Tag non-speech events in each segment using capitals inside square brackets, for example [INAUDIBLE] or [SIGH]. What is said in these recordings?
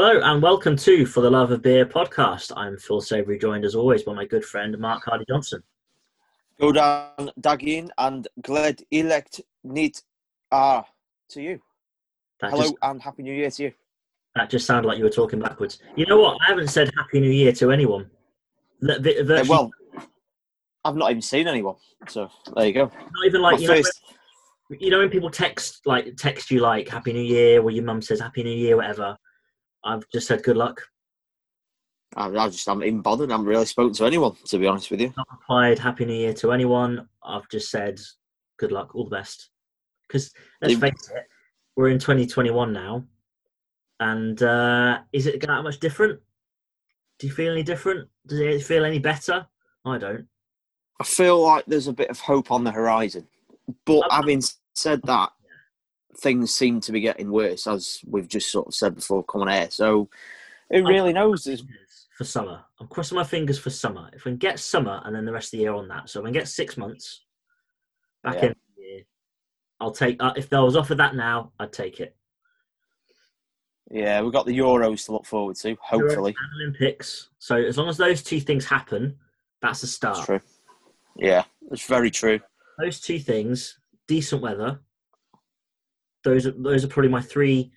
Hello and welcome to For the Love of Beer podcast. I'm Phil Savory, joined as always by my good friend Mark Hardy Johnson. Godan Dagin and glad elect nit ah to you. That Hello just, and happy new year to you. that just sounded like you were talking backwards. You know what? I haven't said Happy New Year to anyone. Uh, well, I've not even seen anyone, so there you go. not even like My you know, when, you know when people text like text you like Happy New Year or your mum says Happy New Year, whatever. I've just said good luck. I, I just haven't even bothered. I haven't really spoken to anyone, to be honest with you. Not replied Happy New Year to anyone. I've just said good luck, all the best. Because let's face it, we're in 2021 now, and uh, is it that much different? Do you feel any different? Does it feel any better? I don't. I feel like there's a bit of hope on the horizon, but having said that, things seem to be getting worse, as we've just sort of said before, coming air. So who really knows? For summer, I'm crossing my fingers for summer. If we can get summer and then the rest of the year on that, so if we can get six months back Yeah. in the year, I'll take. Uh, if I was offered that now, I'd take it. Yeah, we've got the Euros to look forward to, hopefully. Olympics. So as long as those two things happen, that's a start. That's true. Yeah, it's very true. Those two things, decent weather. Those are those are probably my three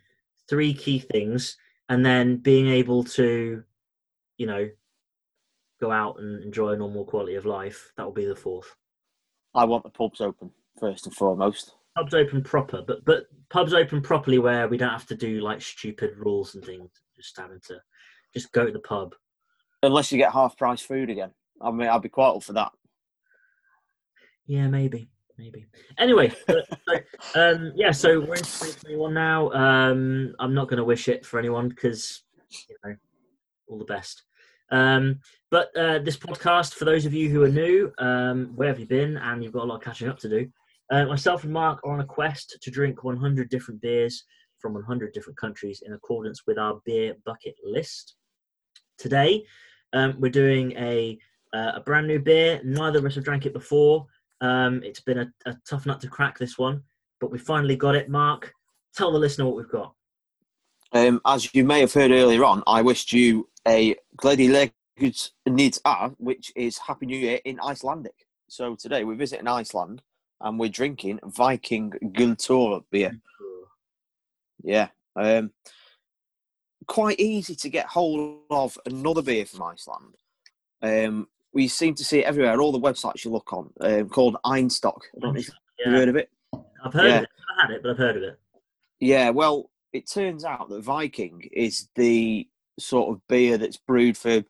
three key things, and then being able to, you know, go out and enjoy a normal quality of life. That will be the fourth. I want the pubs open first and foremost. Pubs open proper, but but pubs open properly where we don't have to do like stupid rules and things. Just having to just go to the pub. Unless you get half price food again. I mean, I'd be quite up for that. Yeah, maybe, maybe. Anyway, so, um, yeah. So we're in 2021 now. Um, I'm not going to wish it for anyone because you know, all the best. Um, but uh, this podcast, for those of you who are new, um, where have you been? And you've got a lot of catching up to do. Uh, myself and Mark are on a quest to drink 100 different beers from 100 different countries in accordance with our beer bucket list. Today, um, we're doing a uh, a brand new beer. Neither of us have drank it before. Um, it's been a, a tough nut to crack this one, but we finally got it. Mark, tell the listener what we've got. Um, as you may have heard earlier on, I wished you a Glady Legs Nids A, which is Happy New Year in Icelandic. So today we're visiting Iceland and we're drinking Viking Gylltur beer. Yeah. Um, quite easy to get hold of another beer from Iceland. Um, we seem to see it everywhere, all the websites you look on, um, called Einstock. I don't know if you've heard of it. I've heard Yeah. of it. I've had it, but I've heard of it. Yeah, well, it turns out that Viking is the sort of beer that's brewed for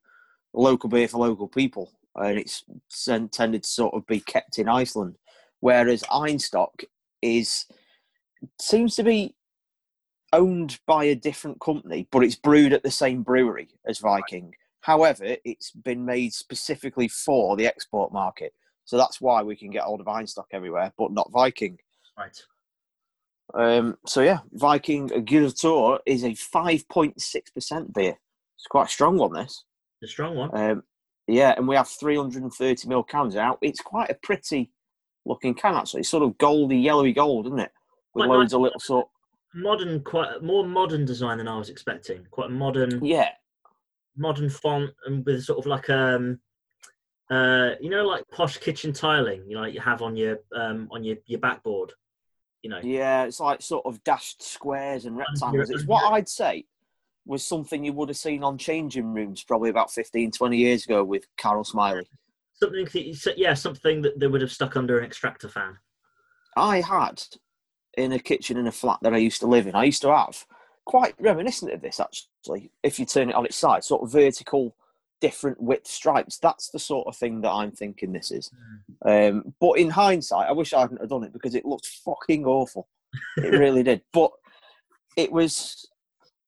local beer for local people, and it's sen- tended to sort of be kept in Iceland, whereas Einstock is seems to be owned by a different company, but it's brewed at the same brewery as Viking. However, it's been made specifically for the export market, so that's why we can get hold of Einstock everywhere, but not Viking. Right. Um, so yeah, Viking Gylltur is a five point six percent beer. It's quite a strong one. This, The strong one. um, yeah, and we have three hundred and thirty ml cans out. It's quite a pretty looking can actually. It's sort of goldy, yellowy gold, isn't it? With Quite loads nice. of little sort. modern, quite more modern design than I was expecting. Quite a modern, Yeah, modern font, and with sort of like um, uh, you know, like posh kitchen tiling. You know, like you have on your um on your your backboard. You know. yeah. It's like sort of dashed squares and rectangles. It's what I'd say was something you would have seen on changing rooms probably about 15, 20 years ago with Carol Smillie. Something, that you said- yeah, something that they would have stuck under an extractor fan. I had in a kitchen in a flat that I used to live in. I used to have quite reminiscent of this actually. If you turn it on its side, sort of vertical, different width stripes. That's the sort of thing that I'm thinking this is. Um, but in hindsight, I wish I hadn't have done it because it looked fucking awful. It [LAUGHS] really did. But it was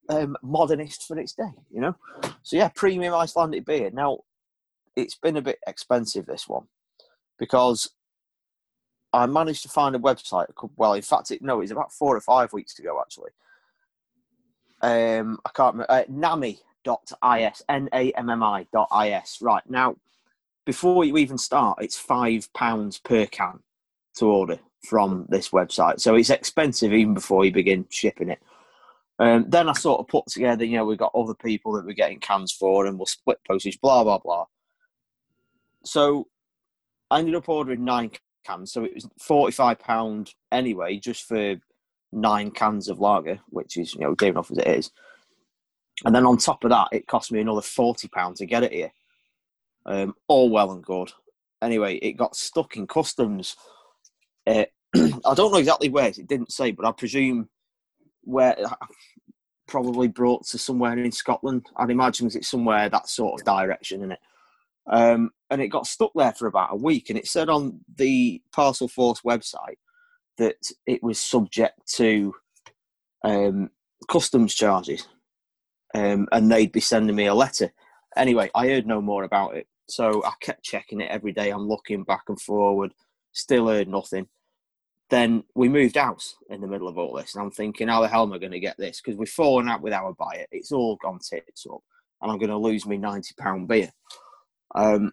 um, modernist for its day, you know. So yeah, premium Icelandic beer. Now it's been a bit expensive this one because I managed to find a website. Well, in fact, it no, it's about four or five weeks ago actually. Um, I can't remember. Uh, Nammi.is, N A M M I dot is. Right now, before you even start, it's five pounds per can to order from this website. So it's expensive even before you begin shipping it. Um, then I sort of put together, you know, we've got other people that we're getting cans for, and we'll split postage, blah blah blah. So I ended up ordering nine cans, so it was forty-five pound anyway, just for nine cans of lager, which is you know dear enough as it is. And then on top of that, it cost me another forty pound to get it here. Um, all well and good. Anyway, it got stuck in customs. Uh, [CLEARS THROAT] I don't know exactly where it didn't say, but I presume where [SIGHS] probably brought to somewhere in Scotland. I'd imagine it's somewhere that sort of direction in it. Um, and it got stuck there for about a week, and it said on the Parcel Force website that it was subject to um, customs charges, um, and they'd be sending me a letter. Anyway, I heard no more about it, so I kept checking it every day. I'm looking back and forward, still heard nothing. Then we moved house in the middle of all this, and I'm thinking, how the hell am I going to get this? Because we've fallen out with our buyer. It's all gone tits up, and I'm going to lose me ninety pound beer. Um,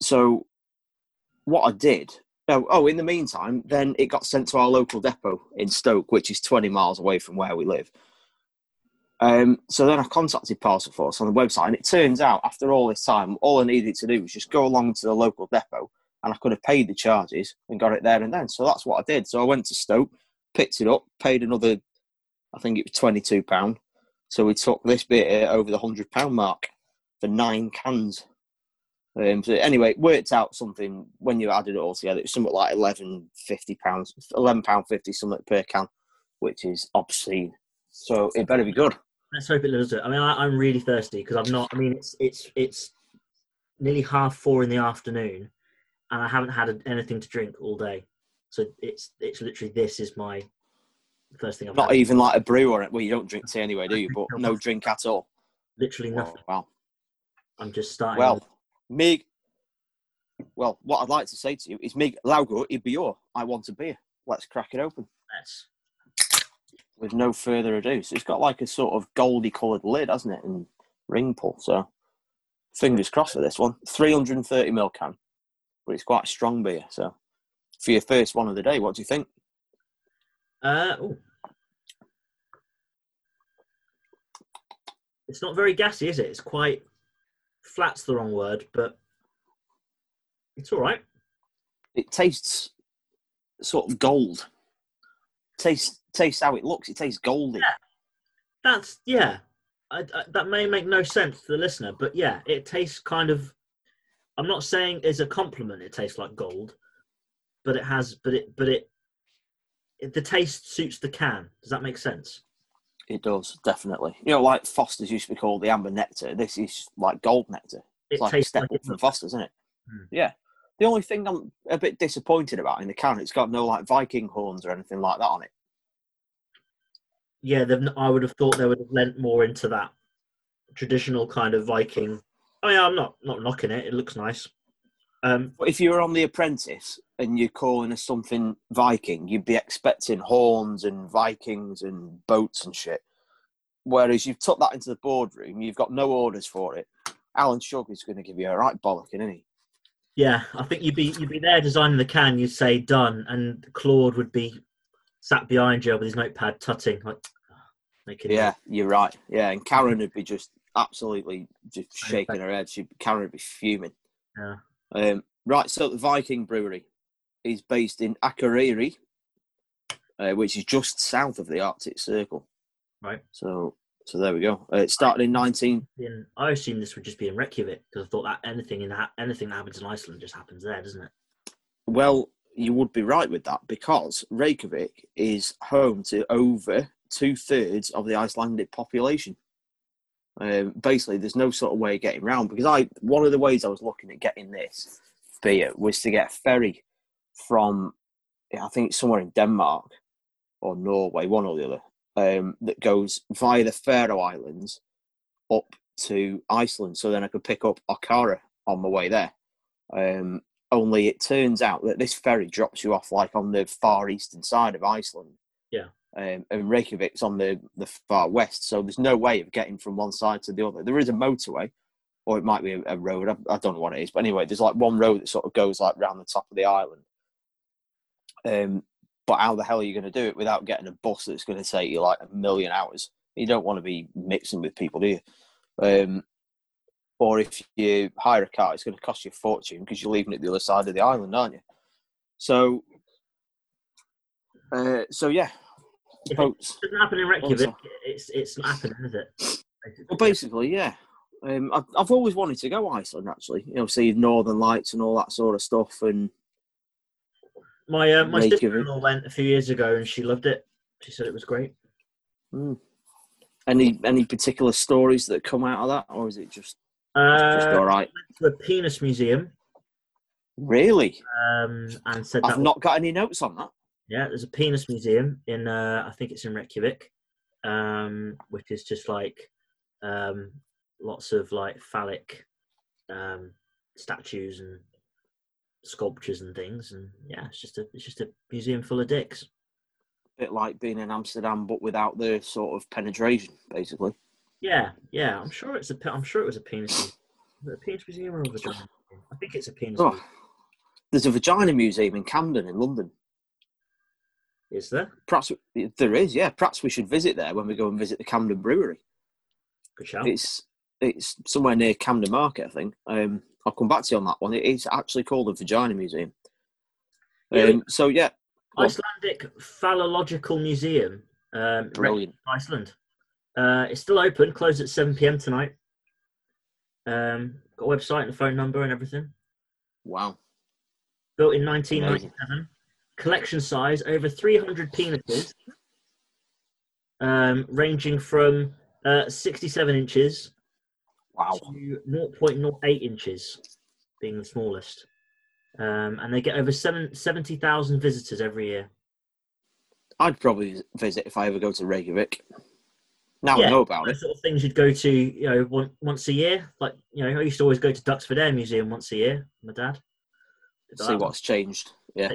so what I did, oh, oh, in the meantime, then it got sent to our local depot in Stoke, which is 20 miles away from where we live. Um, so then I contacted Parcel Force on the website, and it turns out after all this time, all I needed to do was just go along to the local depot, and I could have paid the charges and got it there and then. So that's what I did. So I went to Stoke, picked it up, paid another, I think it was twenty-two pound. So we took this bit over the hundred pound mark for nine cans. Um, so anyway, it worked out something when you added it all together. It was something like eleven fifty pounds, eleven pound fifty something per can, which is obscene. So it better be good. Let's hope it does it. I mean, I, I'm really thirsty because I'm not. I mean, it's it's it's nearly half four in the afternoon, and I haven't had anything to drink all day. So it's it's literally this is my first thing I've Not had. even like a brew or it. Well, you don't drink tea anyway, do you? [LAUGHS] But no drink at all. Literally Oh, nothing. wow. I'm just starting. Well, Mig. Well, what I'd like to say to you is, Mig Laugo Ibior. I want a beer. Let's crack it open Let's- with no further ado. So it's got like a sort of goldy coloured lid, hasn't it, and ring pull. So fingers crossed for this one. 330 ml can, but it's quite a strong beer. So for your first one of the day, what do you think? Uh, ooh. It's not very gassy, is it? It's quite flat's the wrong word, but it's all right. It tastes sort of gold. Tastes tastes how it looks. It tastes goldy. That's yeah. I, I, that may make no sense to the listener, but yeah, it tastes kind of. I'm not saying as a compliment it tastes like gold, but it has, but it, but it, it the taste suits the can. Does that make sense? It does definitely. You know, like Foster's used to be called the amber nectar. This is like gold nectar. It It's like a step like up from Foster's, isn't it? Hmm. Yeah. The only thing I'm a bit disappointed about in the can, it's got no like Viking horns or anything like that on it. yeah. I would have thought they would have lent more into that traditional kind of Viking. I mean, I'm not not knocking it. It looks nice. Um, But if you were on The Apprentice and you're calling us something Viking, you'd be expecting horns and Vikings and boats and shit. Whereas you've took that into the boardroom, you've got no orders for it. Alan Sugar's going to give you a right bollocking, isn't he? Yeah, I think you'd be you'd be there designing the can. You'd say done, and Claude would be sat behind you with his notepad, tutting like, [SIGHS] making Yeah, you're right. Yeah, and Karen would be just absolutely just shaking her head. She Karen would be fuming. Yeah. Um, right, so the Viking Brewery is based in Akureyri, uh, which is just south of the Arctic Circle. Right. So, so there we go. Uh, it started in 19. In, I assume this would just be in Reykjavik because I thought that anything in ha- anything that happens in Iceland just happens there, doesn't it? Well, you would be right with that because Reykjavik is home to over two thirds of the Icelandic population. Um, basically, there's no sort of way of getting around because I one of the ways I was looking at getting this beer was to get a ferry from I think somewhere in Denmark or Norway, one or the other, um, that goes via the Faroe Islands up to Iceland. So then I could pick up Okara on my way there. Um, only it turns out that this ferry drops you off like on the far eastern side of Iceland. Yeah. Um, and Reykjavik's on the, the far west, so there's no way of getting from one side to the other. There is a motorway, or it might be a, a road. I, I don't know what it is, but anyway, there's like one road that sort of goes like round the top of the island. Um, but how the hell are you going to do it without getting a bus that's going to take you like a million hours You don't want to be mixing with people, do you? Um, or if you hire a car, it's going to cost you a fortune because you're leaving it the other side of the island, aren't you? So, uh, so yeah. If it doesn't happen in Reykjavik, Also- it's it's not happening, is it? Well, basically, yeah. Um, I've, I've always wanted to go Iceland, actually. You know, see Northern Lights and all that sort of stuff. And My uh, my sister-in-law went a few years ago and she loved it. She said it was great. mm. any any particular stories that come out of that, or is it just just Uh, all right? to a penis museum Really? um, and said I've not got any notes on that. Yeah, there's a penis museum in uh, I think it's in Reykjavik, um, which is just like um, lots of like phallic um, statues and sculptures and things, and yeah, it's just a it's just a museum full of dicks. bit like being in Amsterdam, but without the sort of penetration, basically. Yeah, yeah, I'm sure it's a I'm sure it was a penis. museum. A penis museum or a vagina? I think it's a penis. Oh, museum. there's a vagina museum in Camden in London. Is there? Perhaps there is, yeah. Perhaps we should visit there when we go and visit the Camden Brewery. It's it's somewhere near Camden Market, I think. Um, I'll come back to you on that one. It is actually called the Vagina Museum. Yeah. Um, so yeah. Icelandic Phallological Museum, um, brilliant. Iceland. Uh, it's still open, closed at 7 pm tonight. Um, got a website and a phone number and everything. Wow. Built in 1997. Collection size over 300 penises, um, ranging from uh, 67 inches Wow. to 0.08 inches, being the smallest. Um, and they get over seven, 70,000 visitors every year. I'd probably visit if I ever go to Reykjavik. Now Yeah, I know about it. Sort of things you'd go to, you know, one, once a year. Like, you know, I used to always go to Duxford Air Museum once a year. My dad. See what's changed. Yeah.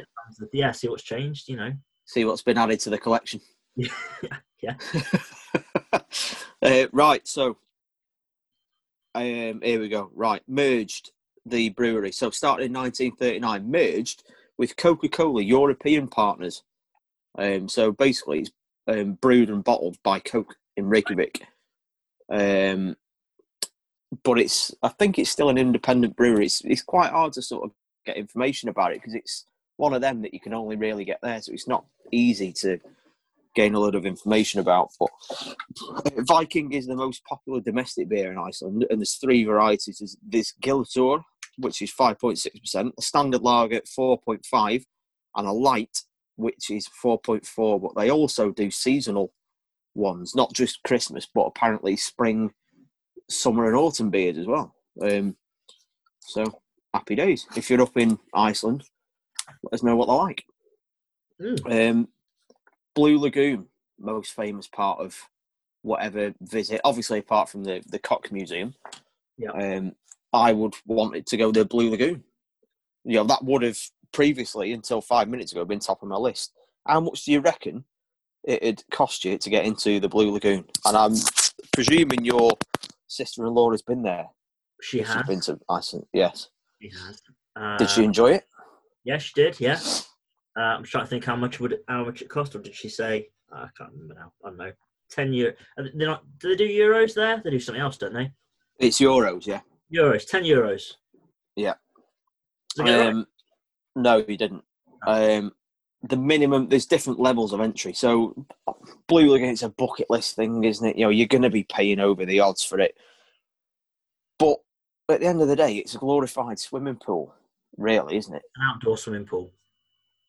Yeah, see what's changed. You know. See what's been added to the collection. [LAUGHS] yeah. [LAUGHS] uh, right, so um, here we go. Right, merged the brewery. So started in 1939, merged with Coca-Cola European partners. Um, so basically, it's um, brewed and bottled by Coke in Reykjavik. Um, but it's, I think it's still an independent brewery. It's, it's quite hard to sort of get information about it because it's one of them that you can only really get there. So it's not easy to gain a lot of information about. But Viking is the most popular domestic beer in Iceland, and there's three varieties. There's this Gylltur, which is 5.6%, a standard lager at 4.5, and a light, which is 4.4. But they also do seasonal ones, not just Christmas, but apparently spring, summer, and autumn beers as well. Um, so happy days. If you're up in Iceland, let us know what they're like. Mm. Um, Blue Lagoon, most famous part of whatever visit, obviously apart from the the Cock Museum. Yeah. Um, I would want it to go to Blue Lagoon. You know, that would have previously, until five minutes ago, been top of my list. How much do you reckon it'd cost you to get into the Blue Lagoon? And I'm presuming your sister-in-law has been there. She She's has. been to Iceland. Yes. She has. Uh, Did she enjoy it? Yeah, she did. Yeah. Uh, I'm trying to think how much would it, how much it cost, or did she say? I can't remember now. I don't know. Ten euro. They not. Do they do euros there? They do something else, don't they? It's euros, yeah. Euros. Ten euros. Yeah. Did I get it right? Um, no, he didn't. Um, the minimum, there's different levels of entry. So, Blue Lagoon, it's a bucket list thing, isn't it? You know, you're going to be paying over the odds for it. But at the end of the day, it's a glorified swimming pool, really, isn't it? An outdoor swimming pool.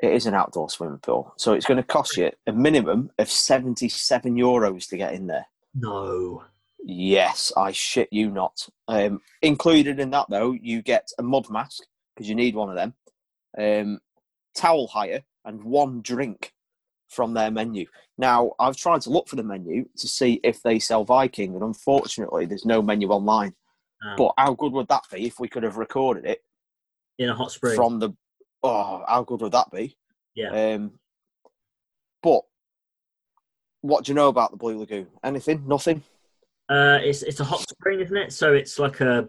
It is an outdoor swimming pool. So, it's going to cost you a minimum of 77 euros to get in there. No. Yes, I shit you not. Um, included in that, though, you get a mud mask because you need one of them, um, towel hire, and one drink from their menu. Now, I've tried to look for the menu to see if they sell Viking, and unfortunately, there's no menu online. Um, But how good would that be if we could have recorded it in a hot spring. from the? Oh, how good would that be? yeah. Um, but what do you know about the Blue Lagoon? Anything? Nothing. Uh, it's it's a hot spring, isn't it? So it's like a.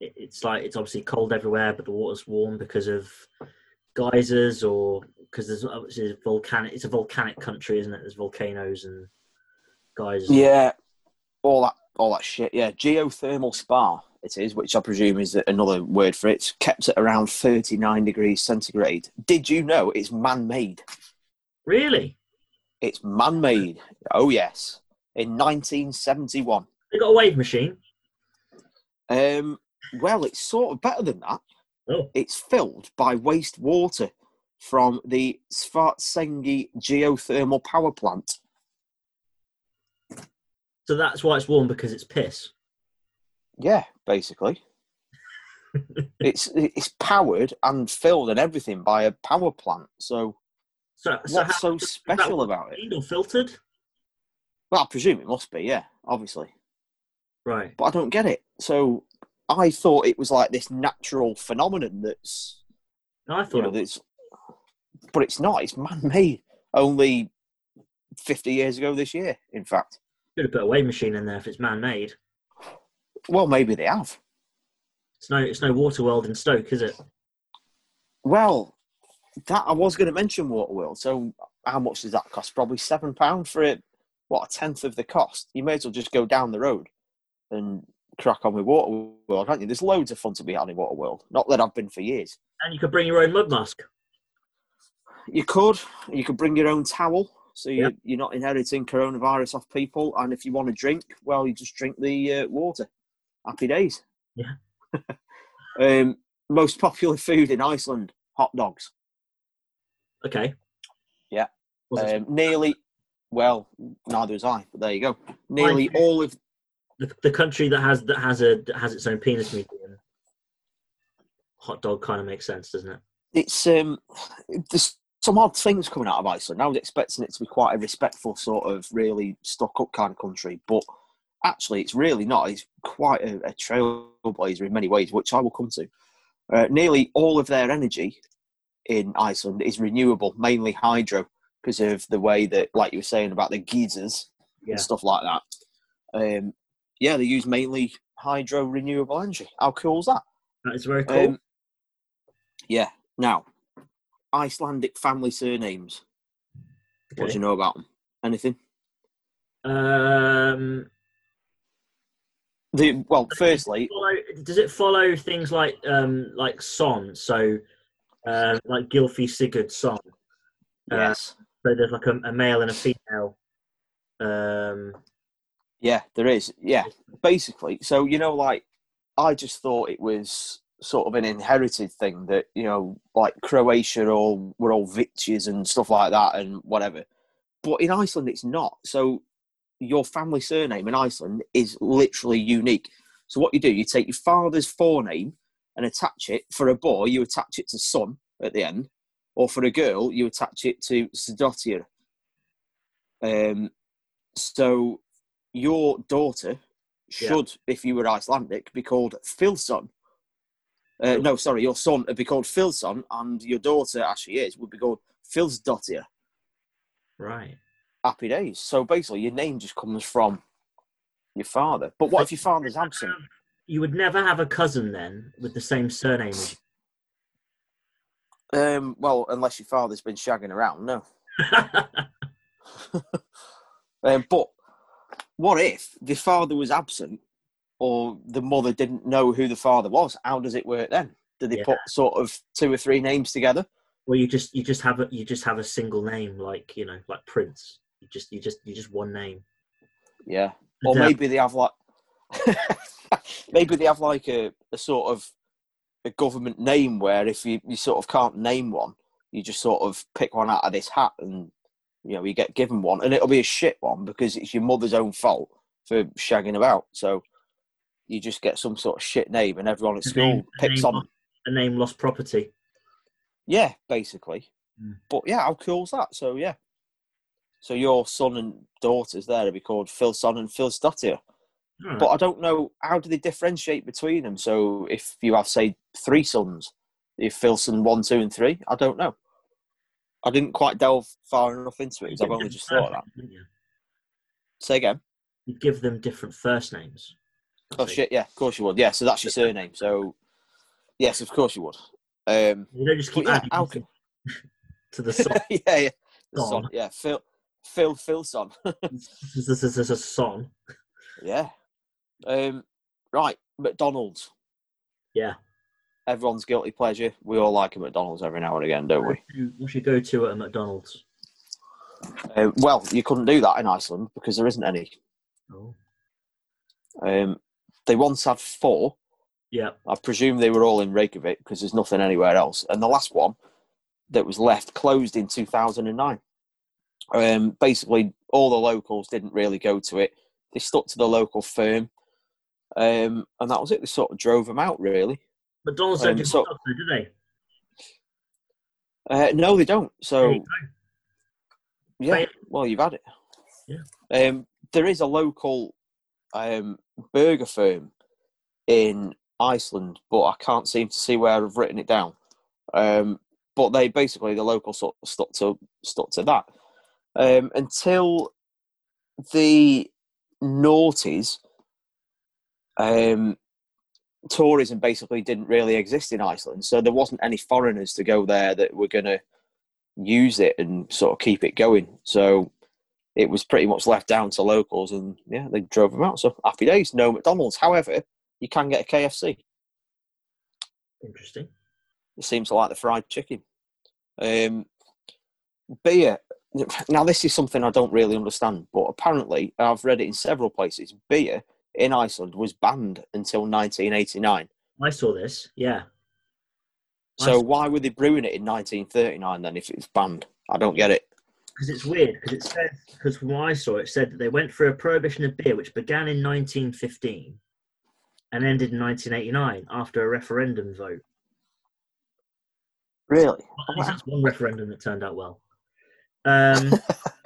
It's like it's obviously cold everywhere, but the water's warm because of geysers or because there's obviously volcanic. It's a volcanic country, isn't it? There's volcanoes and geysers. Yeah, all that, all that shit. Yeah, geothermal spa. It is, which I presume is another word for it. Kept at around 39 degrees centigrade. Did you know it's man-made? Really? It's man-made. Oh yes, in 1971. They got a wave machine. Um, well, it's sort of better than that. Oh, It's filled by wastewater from the Svartsengi geothermal power plant. so that's why it's warm because it's piss. Yeah, basically. it's it's powered and filled and everything by a power plant. So So, so what's so is that special about it? or filtered? Well, I presume it must be, yeah, obviously. Right. But I don't get it. So I thought it was like this natural phenomenon that's I you thought know it that's but it's not, it's man made. Only fifty years ago this year, in fact. could have put a wave machine in there if it's man-made. Well maybe they have. It's no, it's no Waterworld in Stoke, is it? Well, that I was going to mention Waterworld. So, how much does that cost? Probably seven pound for it. What a tenth of the cost. You may as well just go down the road and crack on with Waterworld, can't you? There's loads of fun to be had in Waterworld. Not that I've been for years. And you could bring your own mud mask. You could. You could bring your own towel, so you, Yep. you're not inheriting coronavirus off people. And if you want to drink, well, you just drink the uh, water. Happy days. Yeah. [LAUGHS] um, most popular food in Iceland: hot dogs. Okay. Yeah. Um, nearly, well, neither was I, but there you go. Nearly Mine- all of, the, the country that has that has a that has its own penis museum? Hot dog kind of makes sense, doesn't it? it's um, there's some odd things coming out of Iceland. I was expecting it to be quite a respectful sort of really stuck up kind of country, but actually, it's really not. It's quite a, a trailblazer in many ways, which I will come to. Uh, nearly all of their energy in Iceland is renewable, mainly hydro, because of the way that, like you were saying about the geysers Yeah. and stuff like that. Um, yeah, they use mainly hydro renewable energy. How cool is that? That is very cool. Um, yeah. Now, Icelandic family surnames. What do you know about them? Anything? Um, The, well, firstly, follow, does it follow things like um like Son? So, uh, like Gylfi Sigurd Son. Uh, yes. So there's like a, a male and a female. Um, Yeah, there is. Yeah, basically. So you know, like I just thought it was sort of an inherited thing that you know, like Croatia all were all Vitches and stuff like that and whatever. But in Iceland, it's not. So your family surname in Iceland is literally unique. So what you do, you take your father's forename and attach it. For a boy, you attach it to son at the end, or for a girl, you attach it to Sdottir. Um, so your daughter Yeah. should, if you were Icelandic, be called Philson. Uh, no, sorry, your son would be called Philson, and your daughter, as she is, would be called Philsdottir. right. Happy days. So basically, your name just comes from your father. But what if your father's absent? You would never have a cousin then with the same surname [LAUGHS] Um, well, unless your father's been shagging around, no. [LAUGHS] [LAUGHS] Um, but what if the father was absent, or the mother didn't know who the father was? How does it work then? Do they Yeah. put sort of two or three names together? well, you just you just have a you just have a single name like you know like Prince. You just you just you just one name. Yeah. Or Yeah. maybe they have like [LAUGHS] maybe they have like a, a sort of a government name where if you, you sort of can't name one, you just sort of pick one out of this hat and you know you get given one and it'll be a shit one because it's your mother's own fault for shagging about. So you just get some sort of shit name and everyone at school name- picks on. A name lost property. Yeah, basically. Mm. But yeah, how cool's that? So yeah. So your son and daughters there to be called Phil Son and Phil Stottier. Alright. But I don't know how do they differentiate between them. So if you have say three sons, if Philson one, two, and three, I don't know. I didn't quite delve far enough into it because I've only just thought of that. Say again. You'd give them different first names. Oh shit! Yeah, of course you would. Yeah, so that's your surname. So yes, of course you would. Um, You don't just keep yeah, adding to, can- [LAUGHS] to the song. [LAUGHS] yeah, yeah, the Son. son, yeah. Phil, Phil Philson. This is- a song. yeah. Um, right, McDonald's. Yeah. Everyone's guilty pleasure. We all like a McDonald's every now and again, don't we? What's your go-to a McDonald's? Well, you couldn't do that in Iceland because there isn't any. Oh. Um, they once had four. Yeah. I presume they were all in Reykjavik because there's nothing anywhere else. And the last one that was left closed in 2009. Um, basically, all the locals didn't really go to it. They stuck to the local firm, um, and that was it. They sort of drove them out, really. McDonald's Um, don't do so- so, do they? Uh, no, they don't. So yeah, well, you've had it. Yeah. Um, there is a local um, burger firm in Iceland, but I can't seem to see where I've written it down. Um, but they basically the local sort of stuck to stuck to that um, until the noughties. Um, tourism basically didn't really exist in Iceland, so there wasn't any foreigners to go there that were going to use it and sort of keep it going. So it was pretty much left down to locals, and yeah, they drove them out. So happy days. No McDonald's. However, you can get a KFC. Interesting. It seems to like the fried chicken. Um, beer. Now, this is something I don't really understand, but apparently, I've read it in several places. Beer in Iceland was banned until 1989. I saw this. Yeah. So why were they brewing it in 1939 then if it was banned? I don't get it. because it's weird because it said because from what I saw it said that they went for a prohibition of beer which began in 1915 and ended in 1989 after a referendum vote. Really? At least that's one referendum that turned out well. Um,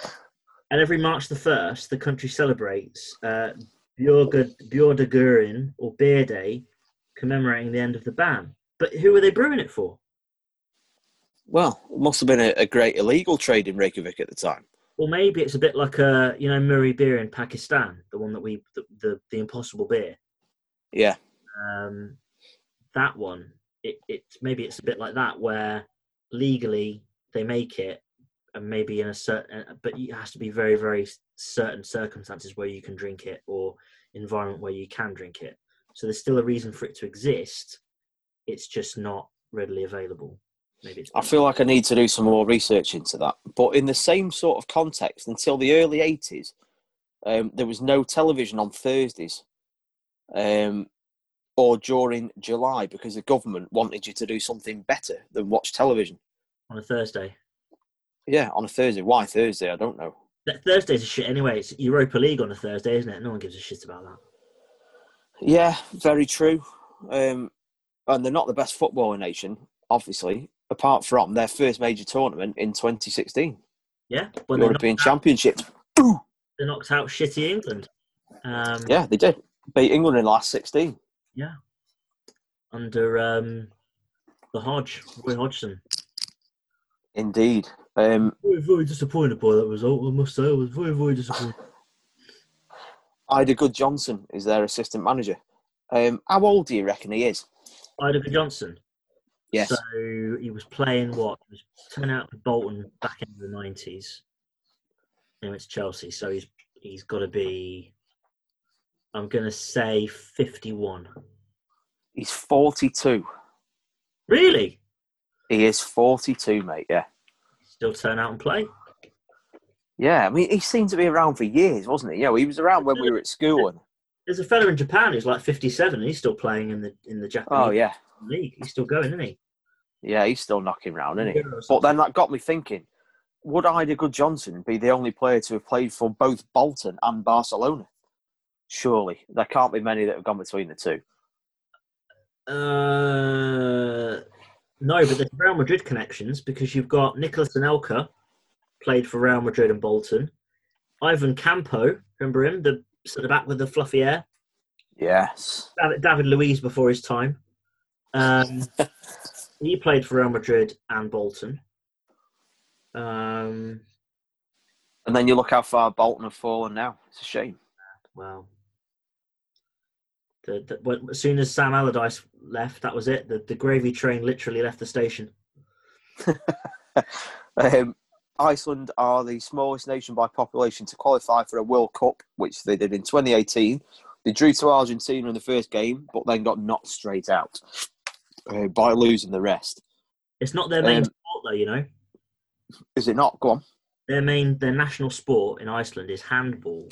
[LAUGHS] and every March the first, the country celebrates uh, Bjordagurin or Beer Day, commemorating the end of the ban. But who were they brewing it for? Well, it must have been a, a great illegal trade in Reykjavik at the time. Or maybe it's a bit like a you know Murree beer in Pakistan, the one that we the the, the Impossible beer. Yeah. um, that one, it, it maybe it's a bit like that where legally they make it, and maybe in a certain, but it has to be very very certain circumstances where you can drink it or environment where you can drink it. So there's still a reason for it to exist. It's just not readily available. Maybe it's I feel like I need to do some more research into that. But in the same sort of context, until the early 80s, um, there was no television on Thursdays um, or during July because the government wanted you to do something better than watch television. on a Thursday. Yeah, on a Thursday. Why Thursday? I don't know. Thursdays a shit anyway. It's Europa League on a Thursday, isn't it? No one gives a shit about that. Yeah, very true. Um, and they're not the best footballing nation, obviously, apart from their first major tournament in 2016, Yeah, when they European out, Championship. they knocked out shitty England. Um, Yeah, they did. Beat England in the last 16. Yeah. under um, the Hodge, Roy Hodgson. Indeed. Um, Very, very disappointed by that result. I must say, I was very, very disappointed. [SIGHS] Eidur Gudjohnsen is their assistant manager. Um, how old do you reckon he is? Eidur Gudjohnsen. Yes. So he was playing what? He was turning out for Bolton back in the nineties. Now it's Chelsea, so he's he's got to be. I'm gonna say fifty-one. He's 42. Really? He is 42, mate. Yeah. Still turn out and play? Yeah, I mean, he seemed to be around for years, wasn't he? You know, he was around when we were at school. And, There's a fella in Japan who's like fifty-seven, and he's still playing in the in the Japanese oh, yeah. league. He's still going, isn't he? Yeah, he's still knocking around, isn't he? But then that got me thinking would Eidur Gudjohnsen be the only player to have played for both Bolton and Barcelona? Surely. There can't be many that have gone between the two. Uh, no, but there's Real Madrid connections because you've got Nicolas Anelka, played for Real Madrid and Bolton. Ivan Campo, remember him, the sort of back with the fluffy hair. Yes. David, David Luiz before his time. Um, [LAUGHS] he played for Real Madrid and Bolton. Um, And then you look how far Bolton have fallen now. It's a shame. well, the, the, when, as soon as Sam Allardyce left, that was it. The, the gravy train literally left the station. [LAUGHS] Um, Iceland are the smallest nation by population to qualify for a World Cup, which they did in 2018. They drew to Argentina in the first game, but then got knocked straight out uh, by losing the rest. It's not their main Um, sport, though. You know, Is it not? Go on. their main their national sport in Iceland is handball.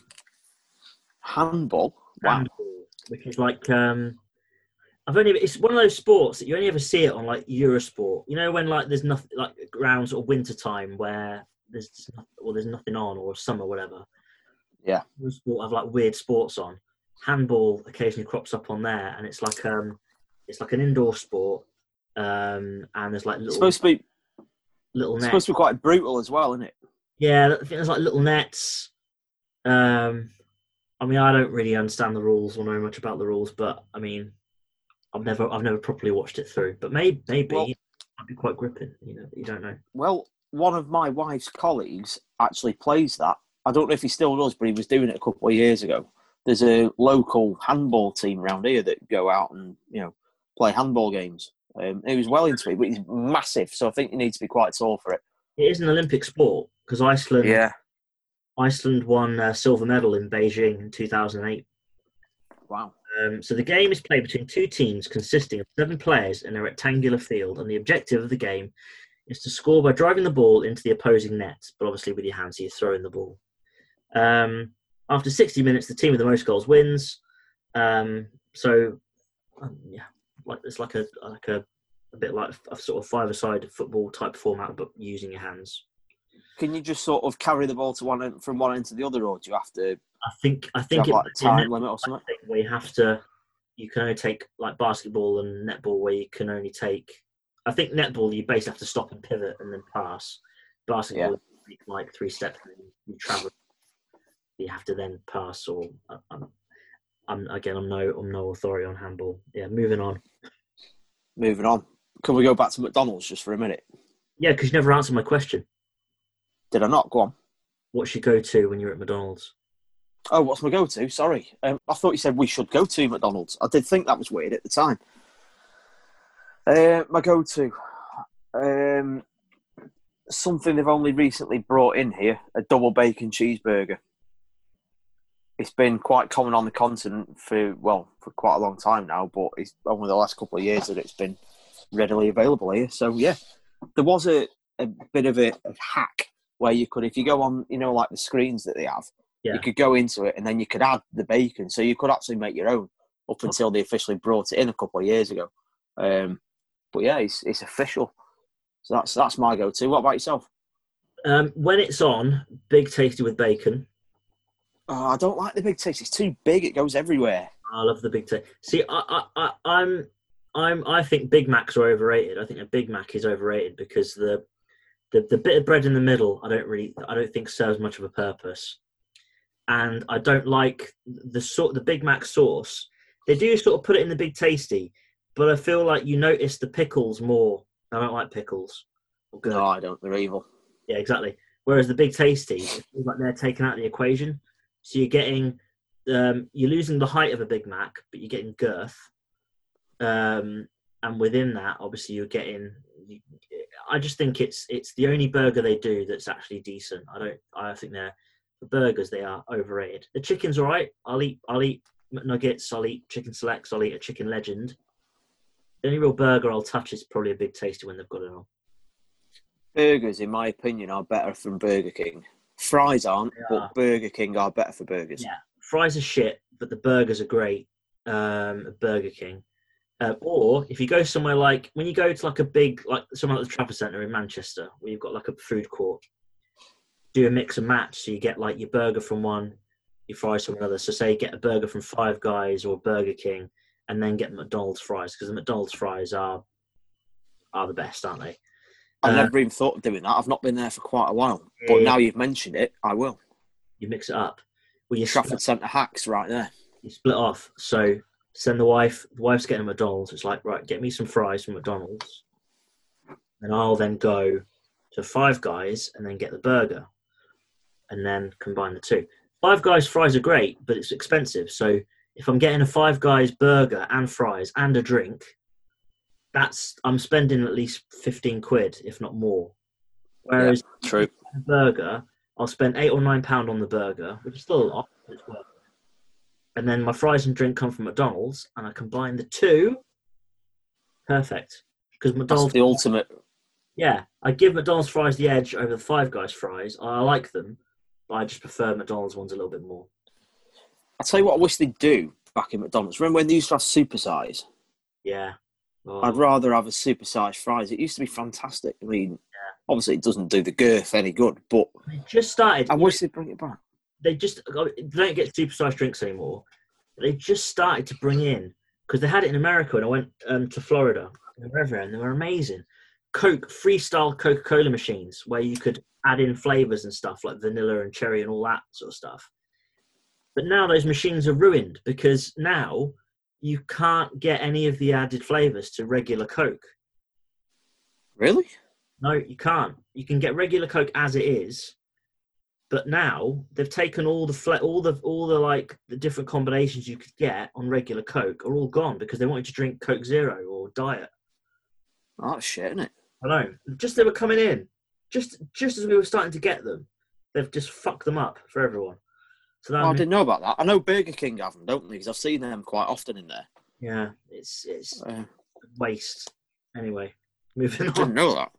Handball. Wow. Handball, which is like um, I've only it's one of those sports that you only ever see it on like Eurosport. You know when like there's nothing like around sort of winter time where there's nothing, there's nothing on or summer whatever. Yeah. Eurosport have like weird sports on. Handball occasionally crops up on there, and it's like um, it's like an indoor sport. Um, and there's like It's supposed to be little it's supposed to be quite brutal as well, isn't it? Yeah, I think there's like little nets. Um, I mean, I don't really understand the rules or know much about the rules, but I mean, I've never, I've never properly watched it through. But maybe, maybe Well- it might be quite gripping. You know, you don't know. Well, one of my wife's colleagues actually plays that. I don't know if he still does, but he was doing it a couple of years ago. There's a local handball team around here that go out and you know play handball games. Um, he was well into it, but he's massive, so I think you need to be quite tall for it. It is an Olympic sport because Iceland, Iceland won a silver medal in Beijing in 2008. Wow. Um, so the game is played between two teams consisting of seven players in a rectangular field, and the objective of the game is to score by driving the ball into the opposing net, but obviously with your hands, so you're throwing the ball. Um, after 60 minutes, the team with the most goals wins. Um, so, um, yeah, like it's like a like a, a bit like a sort of five-a-side football type format, but using your hands. Can you just sort of carry the ball to one end, from one end to the other, or do you have to I think I think have it, like a time limit or something? you have to you can only take like basketball and netball where you can only take I think netball you basically have to stop and pivot and then pass. Basketball Yeah. you take like three steps and you travel you have to then pass or uh, I'm, I'm again I'm no I'm no authority on handball. Yeah, moving on. Moving on. Can we go back to McDonald's just for a minute? Yeah, because you never answered my question. Did I not? Go on. What should go to when you're at McDonald's? Oh, what's my go-to? Sorry, um, I thought you said we should go to McDonald's. I did think that was weird at the time. Uh, my go-to, um, something they've only recently brought in here: a double bacon cheeseburger. It's been quite common on the continent for well for quite a long time now, but it's only the last couple of years that it's been readily available here. So yeah, there was a, a bit of a, a hack where you could, if you go on, you know, like the screens that they have Yeah. you could go into it and then you could add the bacon so you could actually make your own up until they officially brought it in a couple of years ago um, but yeah it's, it's official so that's that's my go-to what about yourself Um, when it's on, big tasty with bacon. oh, i don't like the big taste it's too big it goes everywhere I love the big taste. See, I, I, I, I'm, I'm, I think Big Macs are overrated. I think a Big Mac is overrated because the, the, the bit of bread in the middle, I don't really, I don't think serves much of a purpose. And I don't like the sort, the Big Mac sauce. They do sort of put it in the Big Tasty, but I feel like you notice the pickles more. I don't like pickles. No i don't they're evil Yeah, exactly. Whereas the big tasty, like they're taken out of the equation. So you're getting, um, you're losing the height of a Big Mac, but you're getting girth. Um, and within that, obviously, you're getting. I just think it's it's the only burger they do that's actually decent. I don't. I think they're the burgers they are overrated. The chicken's all right. I'll eat. I'll eat McNuggets. I'll eat chicken selects. I'll eat a chicken legend. The only real burger I'll touch is probably a big tasty when they've got it on. burgers in my opinion are better from burger king fries aren't are. but burger king are better for burgers Yeah. fries are shit, but the burgers are great. Um, Burger King, uh, or if you go somewhere like when you go to like a big like somewhere like the Trafford Centre in Manchester, where you've got like a food court, do a mix and match. So you get like your burger from one, your fries from another. So say you get a burger from Five Guys or Burger King, and then get McDonald's fries because the McDonald's fries are are the best, aren't they? i've Uh, never even thought of doing that i've not been there for quite a while but Yeah. now you've mentioned it i will You mix it up. Well, you trafford centre hacks right there you split off. So send the wife. The wife's getting a McDonald's. It's like right, get me some fries from McDonald's, and I'll then go to Five Guys and then get the burger, and then combine the two. Five Guys fries are great, but it's expensive. So if I'm getting a Five Guys burger and fries and a drink, that's I'm spending at least fifteen quid, if not more. Whereas true burger, I'll spend eight or nine pound on the burger, which is still a lot. It's worth. And then my fries and drink come from McDonald's, and I combine the two. Perfect. Because That's McDonald's, the ultimate. yeah, I give McDonald's fries the edge over the Five Guys fries. I like them, but I just prefer McDonald's ones a little bit more. I tell you what, I wish they'd do back in McDonald's. Remember when they used to have supersize? Yeah. Oh, I'd rather have a supersized fries. It used to be fantastic. I mean, obviously it doesn't do the girth any good, but they just started. I wish they'd bring it back. They just they don't get supersized drinks anymore. They just started to bring in because they had it in America when I went um, to Florida and wherever, and they were amazing. Coke freestyle Coca Cola machines where you could add in flavors and stuff like vanilla and cherry and all that sort of stuff. But now those machines are ruined because now you can't get any of the added flavors to regular Coke. Really? No, you can't. You can get regular Coke as it is, but now they've taken all the fle- all the all the like the different combinations you could get on regular Coke are all gone because they wanted to drink Coke Zero or Diet. Oh, shit, isn't it? I know. Just they were coming in, just just as we were starting to get them, they've just fucked them up for everyone. So that Oh, I didn't know about that. I know Burger King have them, don't they? Because I've seen them quite often in there. yeah, it's it's Uh, waste. Anyway, [LAUGHS] moving I didn't on. know that.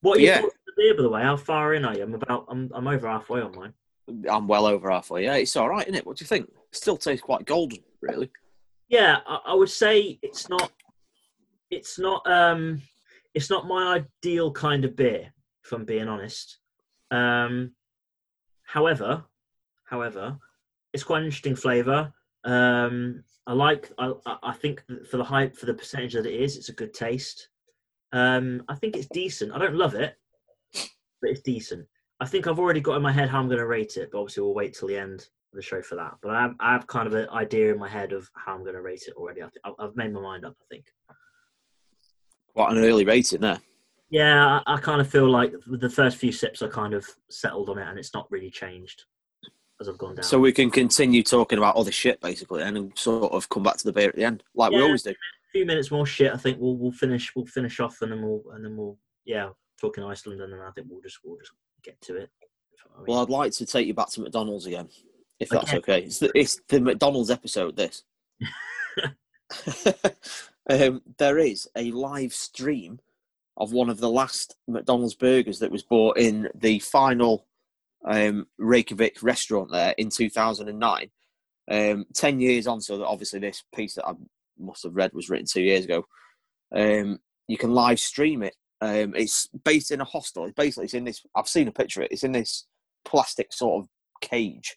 What are Yeah. on beer, by the way? How far in are you? I'm about. I'm I'm over halfway on mine. I'm well over halfway. Yeah, it's all right, isn't it? What do you think? Still tastes quite golden, really. Yeah, I, I would say it's not. It's not. Um, it's not my ideal kind of beer, if I'm being honest. Um, however, however, it's quite an interesting flavour. Um, I like. I, I I think for the hype, for the percentage that it is, it's a good taste. Um, I think it's decent. I don't love it, but it's decent. I think I've already got in my head how I'm going to rate it, but obviously we'll wait till the end of the show for that. But I have, I have kind of an idea in my head of how I'm going to rate it already. I th- I've- made my mind up. I think. Quite an early rating there. Yeah, I, I kind of feel like the first few sips, I kind of settled on it, and it's not really changed as I've gone down. So we can continue talking about other shit, basically, and sort of come back to the beer at the end, like we always do. a few minutes more shit. I think we'll we'll finish we'll finish off, and then we'll and then we'll yeah talking Iceland, and then I think we'll just we'll just get to it. I mean, Well, I'd like to take you back to McDonald's again, if that's Okay. okay. It's the, it's the McDonald's episode. This. [LAUGHS] um, there is a live stream of one of the last McDonald's burgers that was bought in the final um, Reykjavik restaurant there in 2009. Um, 10 years on, so that obviously this piece that I must have read was written two years ago. Um, you can live stream it. Um, it's based in a hostel. It's basically it's in this. I've seen a picture of it. It's in this plastic sort of cage,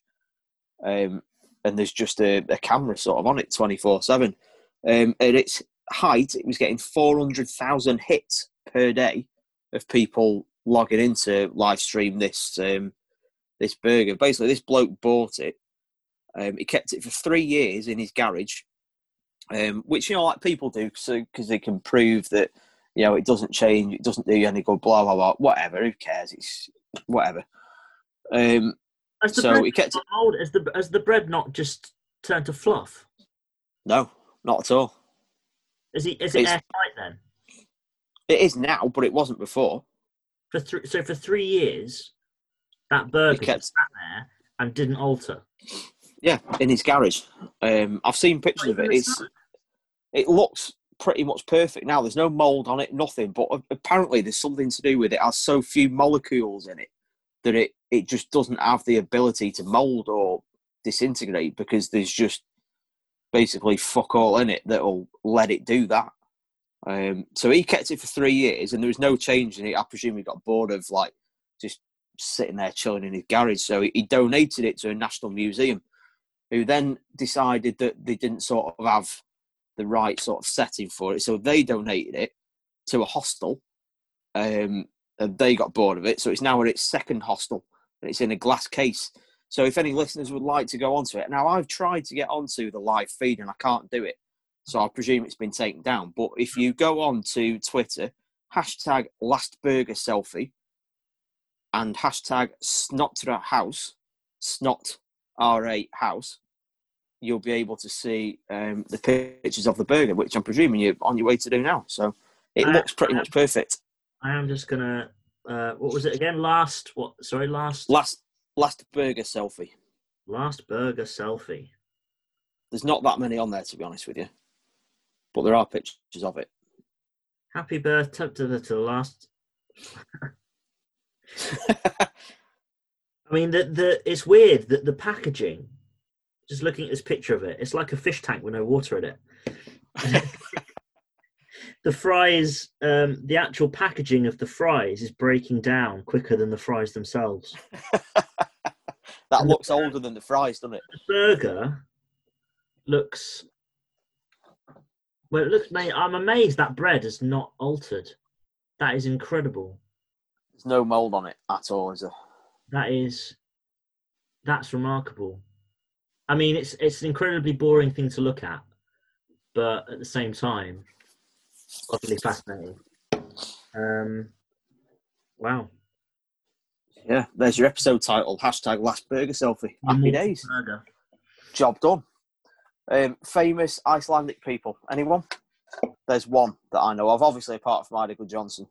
um, and there's just a, a camera sort of on it, twenty four seven. Um, At its height, it was getting four hundred thousand hits per day of people logging into live stream this um, this burger. Basically, this bloke bought it. Um, he kept it for three years in his garage, um, which you know, like people do, so because they can prove that you know it doesn't change, it doesn't do you any good, blah blah blah. Whatever, who cares? It's whatever. Um, Has the so bread kept mold? Has the has the bread not just turned to fluff? no, not at all. Is he is it It's- airtight then? It is now, but it wasn't before. For three, so for three years, that burger kept- sat there and didn't alter. Yeah, in his garage. Um, I've seen pictures of it. It's it looks pretty much perfect now. There's no mold on it, nothing. But apparently, there's something to do with it. Has so few molecules in it that it it just doesn't have the ability to mold or disintegrate because there's just basically fuck all in it that'll let it do that. Um, so he kept it for three years, and there was no change in it. I presume he got bored of like just sitting there chilling in his garage. So he, he donated it to a national museum, who then decided that they didn't sort of have the right sort of setting for it. So they donated it to a hostel, um, and they got bored of it. So it's now at its second hostel, and it's in a glass case. So if any listeners would like to go onto it, now I've tried to get onto the live feed and I can't do it. So I presume it's been taken down. But if you go on to Twitter, hashtag last burger selfie and hashtag snotra house, snot ra house, you'll be able to see um, the pictures of the burger, which I'm presuming you're on your way to do now. So it I- looks pretty much perfect. I am just gonna Uh, what was it again? Last what? Sorry, last Last last burger selfie. last burger selfie. There's not that many on there to be honest with you, but there are pictures of it. Happy birthday to the, to the last. [LAUGHS] I mean, the the it's weird that the packaging. Just looking at this picture of it, it's like a fish tank with no water in it. [LAUGHS] the fries, um, the actual packaging of the fries is breaking down quicker than the fries themselves. [LAUGHS] that looks older than the fries, doesn't it? The burger looks. Well, it looks. Mate, I'm amazed that bread is not altered. That is incredible. There's no mold on it at all, is there? That is. That's remarkable. I mean, it's it's an incredibly boring thing to look at, but at the same time, utterly fascinating. Um, wow. Yeah, there's your episode title. Hashtag last burger selfie. Happy days. Burger. Job done. Um, famous Icelandic people. Anyone? There's one that I know of, obviously apart from Eidur Gudjohnsen.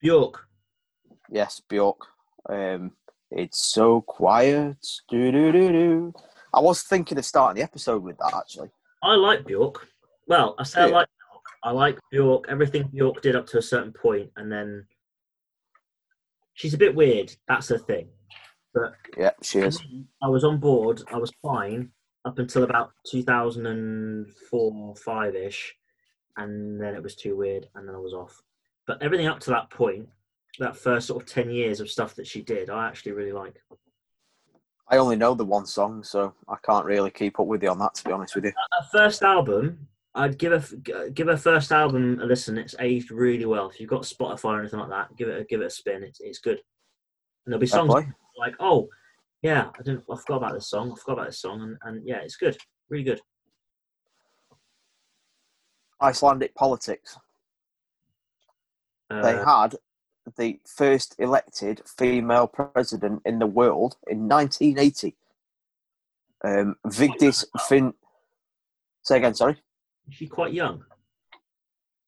Bjork. Yes, Bjork. Um, it's so quiet. Do do do do. I was thinking of starting the episode with that actually. I like Bjork. Well, I say I like Bjork. I like Bjork. Everything Bjork did up to a certain point, and then she's a bit weird. That's her thing. But Yeah, she is. I was on board. I was fine up until about 2004, five ish, and then it was too weird, and then I was off. But everything up to that point, that first sort of ten years of stuff that she did, I actually really like. I only know the one song, so I can't really keep up with you on that. To be honest with you, Her first album, I'd give a give her first album a listen. It's aged really well. If you've got Spotify or anything like that, give it a, give it a spin. It's it's good. And there'll be songs like, oh, yeah, I didn't, I forgot about this song. I forgot about this song, and, and yeah, it's good, really good. Icelandic politics. They Uh, had the first elected female president in the world in 1980. Um, Vigdis Finn. Say again, sorry. is she quite young?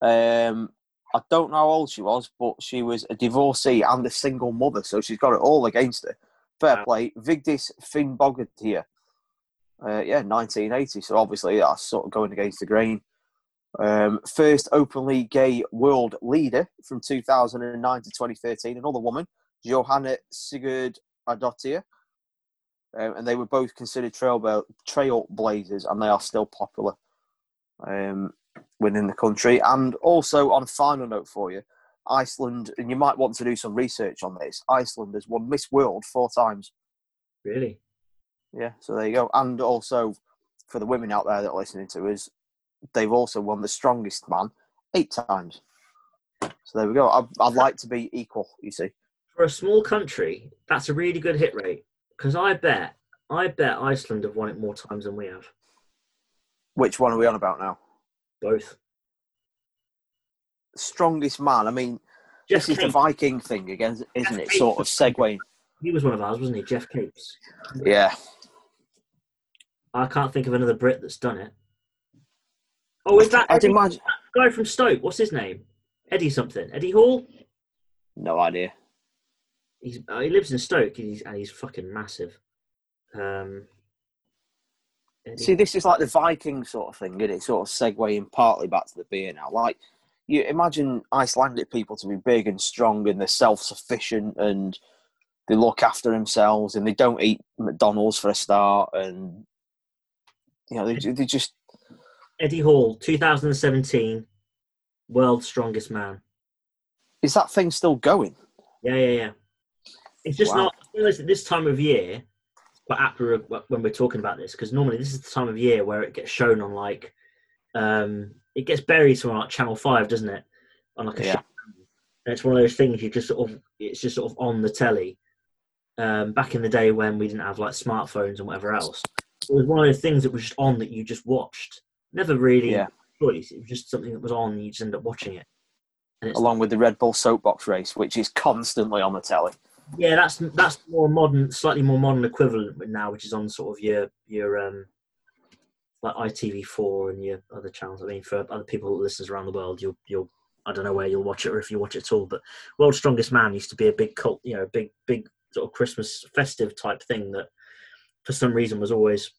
Um, I don't know how old she was, but she was a divorcee and a single mother, so she's got it all against her. Fair Wow. play. Vigdis Finn Finnbogadottir. Uh, yeah, 1980. So obviously that's sort of going against the grain. Um, first openly gay world leader from 2009 to 2013. Another woman, Johanna Sigurd Adottir. Um, and they were both considered trail trailblazers, and they are still popular. Um, within the country. And also, on a final note for you, Iceland, and you might want to do some research on this. Iceland has won Miss World four times. Really? Yeah, so there you go. And also, for the women out there that are listening to us, they've also won the strongest man eight times. So there we go. I'd, I'd like to be equal. You see, For a small country, that's a really good hit rate. Because I bet, I bet Iceland have won it more times than we have. which one are we on about now? Both. Strongest man. I mean, Geoff this is the Viking thing again, isn't it? Capes Sort of segueing. He was one of ours, wasn't he? Geoff Capes. Yeah. I can't think of another Brit that's done it. Oh, is that I'd Eddie, imagine. guy from Stoke? What's his name? Eddie something. Eddie Hall. No idea. He's uh, he lives in Stoke. He's and he's fucking massive. Um. Eddie- See, this is like the Viking sort of thing, isn't it? Sort of segueing partly back to the beer now. Like, you imagine Icelandic people to be big and strong and they're self sufficient and they look after themselves and they don't eat McDonald's for a start and, you know, they, they just. Eddie Hall, 2017, world's strongest man. Is that thing still going? Yeah, yeah, yeah. It's just Wow. not you know, it's at this time of year. Quite apt we're- when we're talking about this because normally this is the time of year where it gets shown on like, um, it gets buried from like Channel Five, doesn't it? On like a Yeah. show. And it's one of those things you just sort of it's just sort of on the telly. Um, back in the day when we didn't have like smartphones and whatever else, it was one of those things that was just on that you just watched. Never really Yeah. choice. It was just something that was on. You just end up watching it. Along with the Red Bull soapbox race, which is constantly on the telly. Yeah, that's that's more modern, slightly more modern equivalent now, which is on sort of your your um like ITV4 and your other channels. I mean, for other people that listens around the world, your your I don't know where you'll watch it or if you watch it at all, but World's Strongest Man used to be a big cult, you know, big big sort of Christmas festive type thing that for some reason was always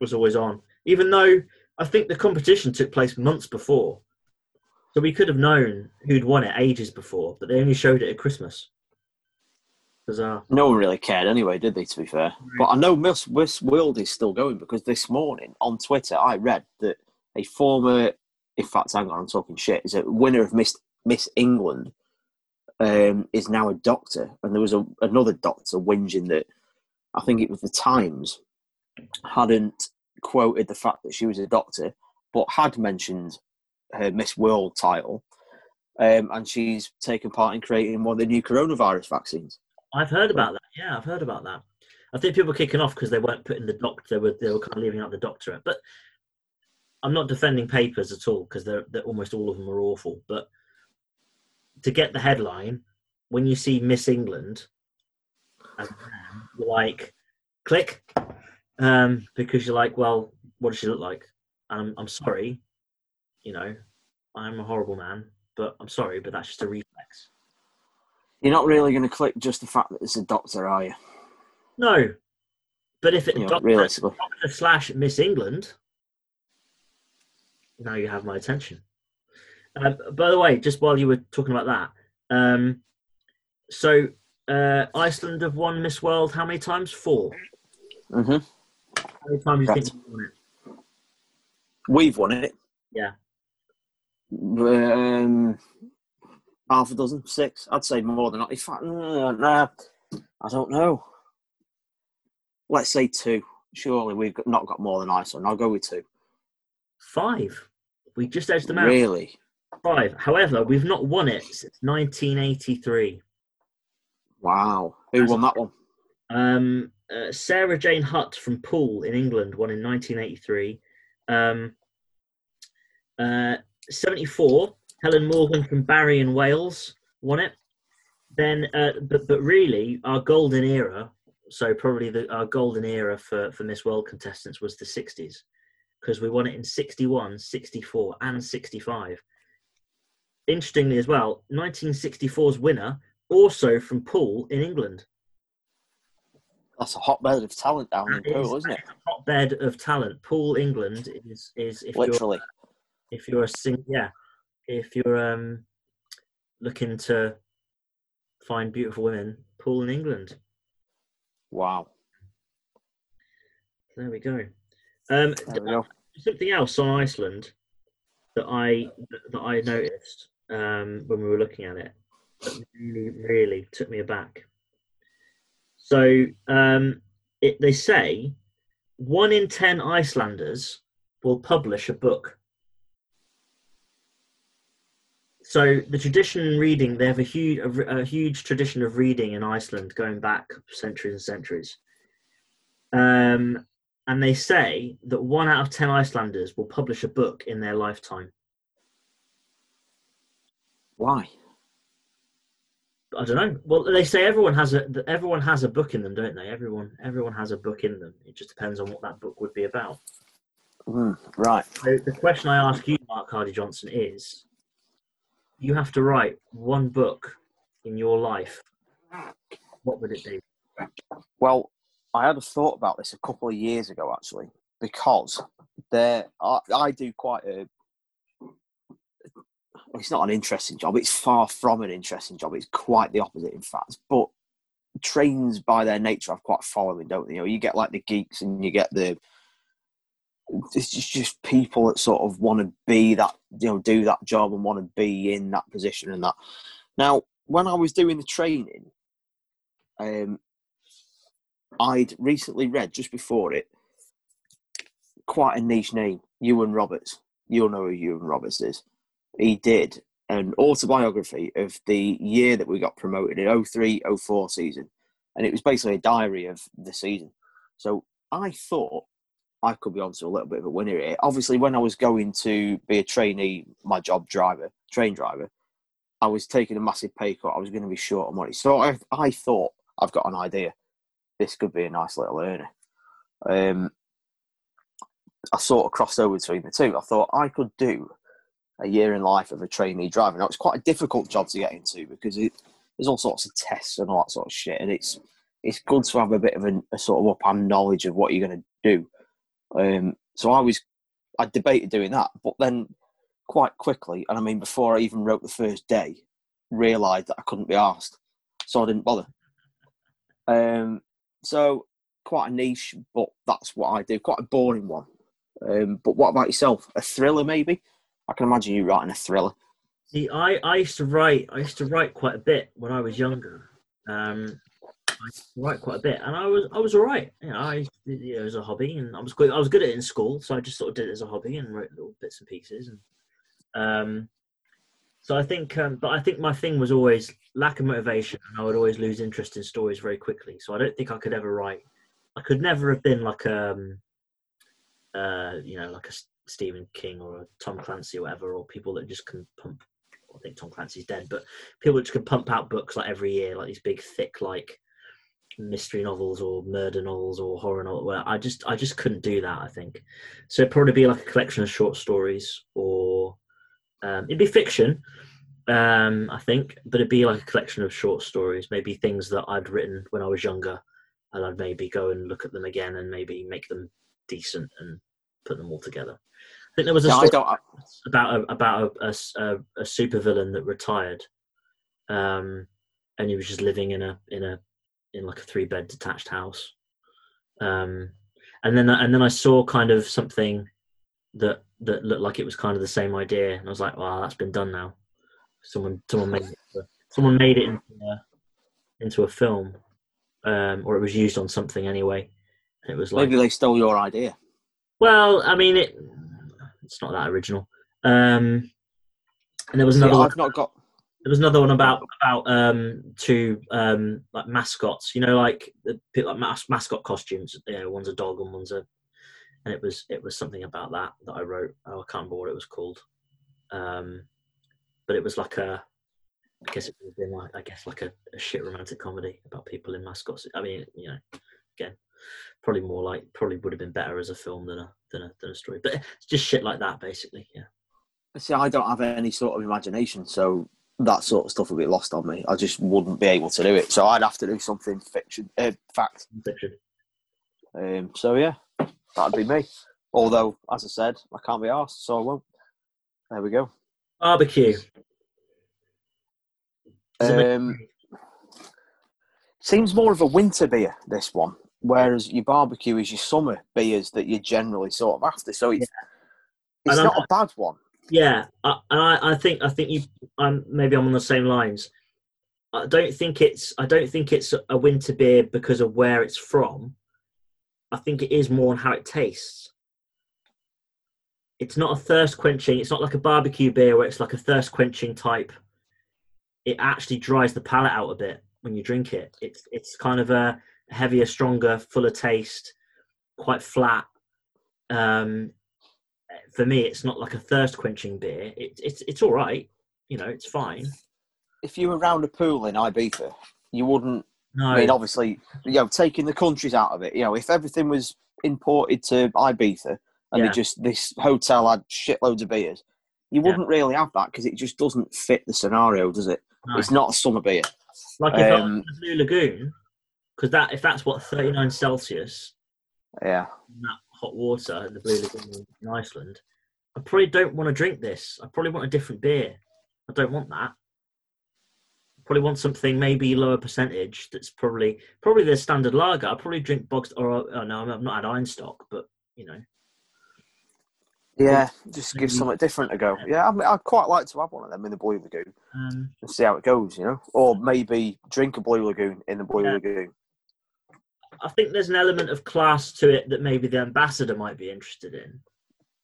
was always on. Even though I think the competition took place months before. So we could have known who'd won it ages before, but they only showed it at Christmas. Bizarre. No one really cared anyway, did they? To be fair, but I know Miss Miss World is still going because this morning on Twitter I read that a former, in fact, hang on, I'm talking shit, is a winner of Miss Miss England, um, is now a doctor, and there was a, another doctor whinging that I think it was the Times hadn't quoted the fact that she was a doctor, but had mentioned her Miss World title, um, and she's taken part in creating one of the new coronavirus vaccines. I've heard about that. Yeah, I've heard about that. I think people were kicking off because they weren't putting the doctor. They were, they were kind of leaving out the doctorate. But I'm not defending papers at all because they're, they're almost all of them are awful. But to get the headline, when you see Miss England, like, click, um, because you're like, well, what does she look like? And I'm, I'm sorry, you know, I'm a horrible man, but I'm sorry, but that's just a reflex. You're not really going to click just the fact that it's a doctor, are you? No, but if it's You know, doctor, realistically. doctor slash Miss England, now you have my attention. Um, by the way, just while you were talking about that, um, so uh, Iceland have won Miss World how many times? Four. hmm How many times you think they've won it? We've won it. Yeah. Um, half a dozen, six. I'd say more than that. In fact, nah, nah, I don't know. Let's say two. Surely we've not got more than Iceland. I'll go with two. Five. We just edged them out. Really? Five. However, we've not won it since 1983. Wow. Who won that one? Um, uh, Sarah Jane Hutt from Poole in England won in 1983. Um, uh, 74, Helen Morgan from Barry in Wales won it. Then, uh, but but really, our golden era. So probably the our golden era for for Miss World contestants was the 60s because we won it in 61, 64, and 65. Interestingly, as well, 1964's winner also from Poole in England. That's a hotbed of talent down in That Poole, is isn't it? hotbed of talent. Poole, England is is if you're if you're a sing yeah if you're um looking to find beautiful women, Poole in England. Wow. There we go. Um, There we go. something else on Iceland that I that I noticed um, when we were looking at it that really really took me aback. So um, it, they say one in ten Icelanders will publish a book. So the tradition in reading, they have a huge a, a huge tradition of reading in Iceland going back centuries and centuries. Um, and they say that one out of ten Icelanders will publish a book in their lifetime. Why? I don't know. Well, they say everyone has a everyone has a book in them, don't they? Everyone everyone has a book in them. It just depends on what that book would be about. Hmm, right. So the question I ask you, Mark Hardy Johnson, is: You have to write one book in your life. What would it be? Well, I had a thought about this a couple of years ago, actually, because there I, I do quite a. It's not an interesting job. It's far from an interesting job. It's quite the opposite, in fact. But trains, by their nature, have quite following, don't they? You know, you get like the geeks, and you get the. It's just, just people that sort of want to be that, you know, do that job and want to be in that position and that. Now, when I was doing the training, um, I'd recently read just before it quite a niche name, Ewan Roberts. You'll know who Ewan Roberts is. He did an autobiography of the year that we got promoted in 03 04 season. And it was basically a diary of the season. So I thought I could be onto a little bit of a winner here. Obviously, when I was going to be a trainee, my job driver, train driver, I was taking a massive pay cut. I was going to be short of money. So I, I thought, I've got an idea this could be a nice little earner. Um, I sort of crossed over between the two. I thought I could do a year in life of a trainee driver. Now it's quite a difficult job to get into because it, there's all sorts of tests and all that sort of shit, and it's it's good to have a bit of a, a sort of up-hand knowledge of what you're going to do. Um, so I was I debated doing that, but then quite quickly, and I mean before I even wrote the first day, realised that I couldn't be asked, so I didn't bother. Um, so quite a niche, but that's what I do. Quite a boring one. Um, but what about yourself? A thriller, maybe? I can imagine you writing a thriller. See, I, I used to write. I used to write quite a bit when I was younger. Um, I write quite a bit, and I was I was all right. You know, I did it was a hobby, and I was good. I was good at it in school, so I just sort of did it as a hobby and wrote little bits and pieces. And um, so I think, um, but I think my thing was always lack of motivation, and I would always lose interest in stories very quickly. So I don't think I could ever write. I could never have been like um, uh, you know, like a Stephen King or Tom Clancy or whatever, or people that just can pump. I think Tom Clancy's dead, but people that just can pump out books like every year, like these big, thick, like mystery novels or murder novels or horror novels. Well, I just, I just couldn't do that. I think so. It'd probably be like a collection of short stories, or um, it'd be fiction. Um, I think, but it'd be like a collection of short stories, maybe things that I'd written when I was younger, and I'd maybe go and look at them again and maybe make them decent and put them all together. Think there was a No, story about a, about a, a, a, a supervillain that retired, um, and he was just living in a in a in like a three bed detached house, um, and then and then I saw kind of something that that looked like it was kind of the same idea, and I was like, wow, that's been done now. Someone someone made it, someone made it into a, into a film, um, or it was used on something anyway. And it was like Maybe they stole your idea. well, I mean, it it's not that original. Um, and there was another one, I've not got. there was another one about about um two um like mascots. You know, like the like mas- mascot costumes. You know, one's a dog and one's a, and it was it was something about that that I wrote. Oh, I can't remember what it was called. Um, but it was like a. I guess it would have been like I guess like a, a shit romantic comedy about people in mascots. I mean, you know, again, probably more like probably would have been better as a film than a than a than a story. But it's just shit like that, basically. Yeah. See, I don't have any sort of imagination, so that sort of stuff would be lost on me. I just wouldn't be able to do it. So I'd have to do something fiction, uh, fact. Fiction. Um, so yeah, that'd be me. Although, as I said, I can't be asked, so I won't. There we go. Barbecue. Does it make- Um, seems more of a winter beer, this one, whereas your barbecue is your summer beers that you're generally sort of after. So it's, it's And not a bad one. Yeah, I, and I, I think I think you. I'm maybe I'm on the same lines. I don't think it's I don't think it's a winter beer because of where it's from. I think it is more on how it tastes. It's not a thirst quenching. It's not like a barbecue beer where it's like a thirst quenching type. It actually dries the palate out a bit when you drink it. It's it's kind of a heavier, stronger, fuller taste, quite flat. Um, for me, it's not like a thirst quenching beer. It, it's it's all right. You know, it's fine. If you were round a pool in Ibiza, you wouldn't No, I mean, obviously, you know, taking the countries out of it, you know, if everything was imported to Ibiza and Yeah. they just this hotel had shitloads of beers, you wouldn't really have that because it just doesn't fit the scenario, does it? no. It's not a summer beer. like if um, in the Blue Lagoon, because that if that's what 39 Celsius, Yeah. in that hot water in the Blue Lagoon in Iceland, I probably don't want to drink this. I probably want a different beer. I don't want that. I probably want something maybe lower percentage. That's probably probably the standard lager. I probably drink boxed or oh no, I've not had Einstock, but you know, Yeah, just give something different a go. Yeah, I mean, I'd quite like to have one of them in the Blue Lagoon um, and see how it goes, you know? Or maybe drink a Blue Lagoon in the Blue Yeah. Lagoon. I think there's an element of class to it that maybe the ambassador might be interested in.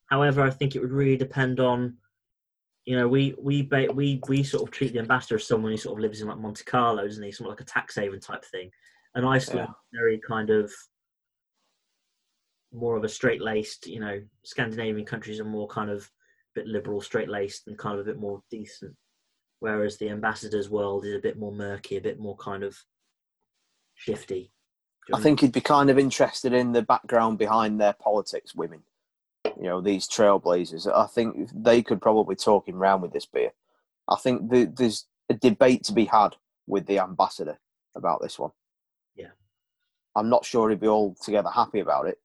However, I think it would really depend on, you know, we we we we sort of treat the ambassador as someone who sort of lives in like Monte Carlo, doesn't he? Something like a tax haven type thing. And Iceland, very kind of more of a straight laced, you know, Scandinavian countries are more kind of a bit liberal, straight laced, and kind of a bit more decent. Whereas the ambassador's world is a bit more murky, a bit more kind of shifty. I think he'd be kind of interested in the background behind their politics, women. you know, these trailblazers. I think they could probably talk him round with this beer. I think the, there's a debate to be had with the ambassador about this one. Yeah. I'm not sure he'd be altogether happy about it.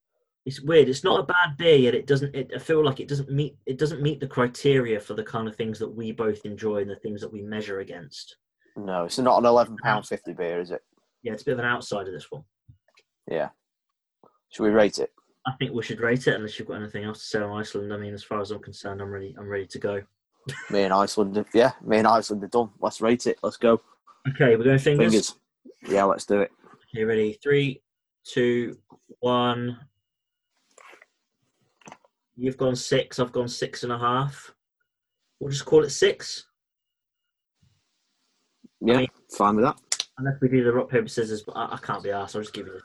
It's weird. It's not a bad beer, yet it doesn't. It, I feel like it doesn't meet. It doesn't meet the criteria for the kind of things that we both enjoy and the things that we measure against. No, it's not an eleven pound fifty beer, is it? Yeah, it's a bit of an outsider. This one. Yeah. Should we rate it? I think we should rate it unless you've got anything else to say on Iceland. I mean, as far as I'm concerned, I'm ready. I'm ready to go. [LAUGHS] Me and Iceland, yeah, me and Iceland are done. Let's rate it. Let's go. Okay, we're going fingers. Fingers. Yeah, let's do it. Okay, ready? Three, two, one. You've gone six. I've gone six and a half. We'll just call it six, Yeah, mean- fine with that. unless we do the rock paper scissors. But I, I can't be asked. I'll just give you. The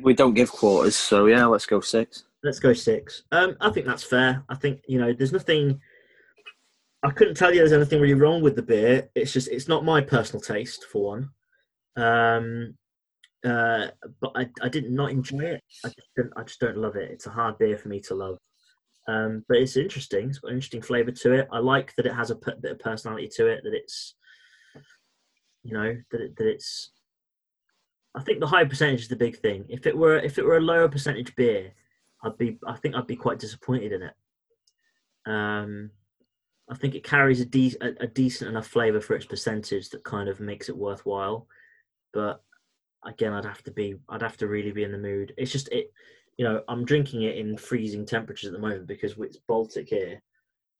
We don't give quarters, so yeah, let's go six. Let's go six. Um, I think that's fair. I think you know, there's nothing. I couldn't tell you there's anything really wrong with the beer. It's just it's not my personal taste for one. Um, uh, but I, I did not enjoy it. I just didn't, I just don't love it. It's a hard beer for me to love. Um, but it's interesting. It's got an interesting flavour to it. I like that it has a p- bit of personality to it. That it's, you know, that it, that it's. I think the high percentage is the big thing. If it were if it were a lower percentage beer, I'd be I think I'd be quite disappointed in it. Um, I think it carries a, de- a, a decent enough flavour for its percentage that kind of makes it worthwhile. But again, I'd have to be I'd have to really be in the mood. It's just it, you know, I'm drinking it in freezing temperatures at the moment because it's Baltic here.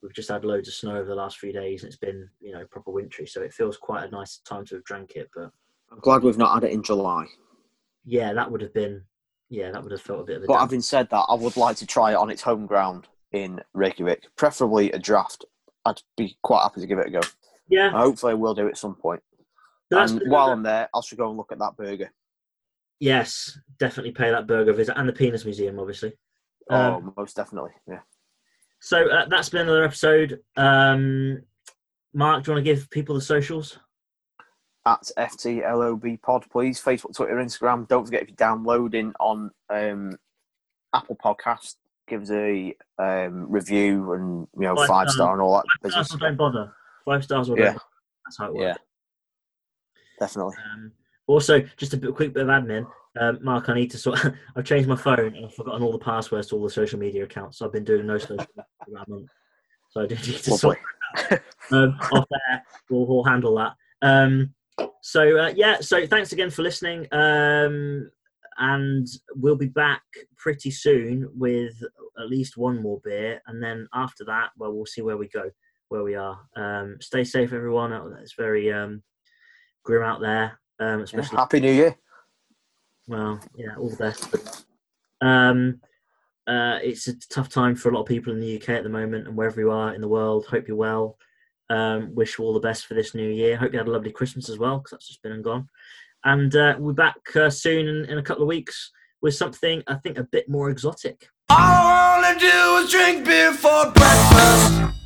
We've just had loads of snow over the last few days, and it's been you know proper wintry, so it feels quite a nice time to have drank it. But I'm glad we've not had it in July. yeah, that would have been yeah, that would have felt a bit of a. But damp- having said that, I would like to try it on its home ground in Reykjavik, preferably a draft. I'd be quite happy to give it a go. yeah, Hopefully, we'll do it at some point. that's and while I'm there, I should go and look at that burger. Yes, definitely pay that burger visit and the penis museum, obviously. Um, oh, most definitely. Yeah. So uh, that's been another episode. Um, Mark, do you want to give people the socials? At FTLOB Pod, please. Facebook, Twitter, Instagram. Don't forget if you're downloading on um, Apple Podcast, give us a um, review and you know Five five stars. star and all that Five business. or don't bother. Five stars or Yeah. don't. That's how it works. Yeah, definitely. Um, also, just a bit, quick bit of admin. Um, Mark, I need to sort. [LAUGHS] I've changed my phone and I've forgotten all the passwords to all the social media accounts. So I've been doing no social media [LAUGHS] for about a month. So I do need to sort Lovely. um, off there. We'll, we'll handle that. So uh, yeah, so thanks again for listening, um, and we'll be back pretty soon with at least one more beer, and then after that, well, we'll see where we go, where we are. Um, stay safe, everyone. It's very um, grim out there, um, Yeah, especially Happy New Year. well, yeah, all the best. Um, uh, it's a tough time for a lot of people in the UK at the moment, and wherever you are in the world. Hope you're well. Um, wish you all the best for this new year. Hope you had a lovely Christmas as well, because that's just been and gone. And uh, we'll be back uh, soon in, in a couple of weeks with something I think a bit more exotic. All I wanna do is drink beer for breakfast.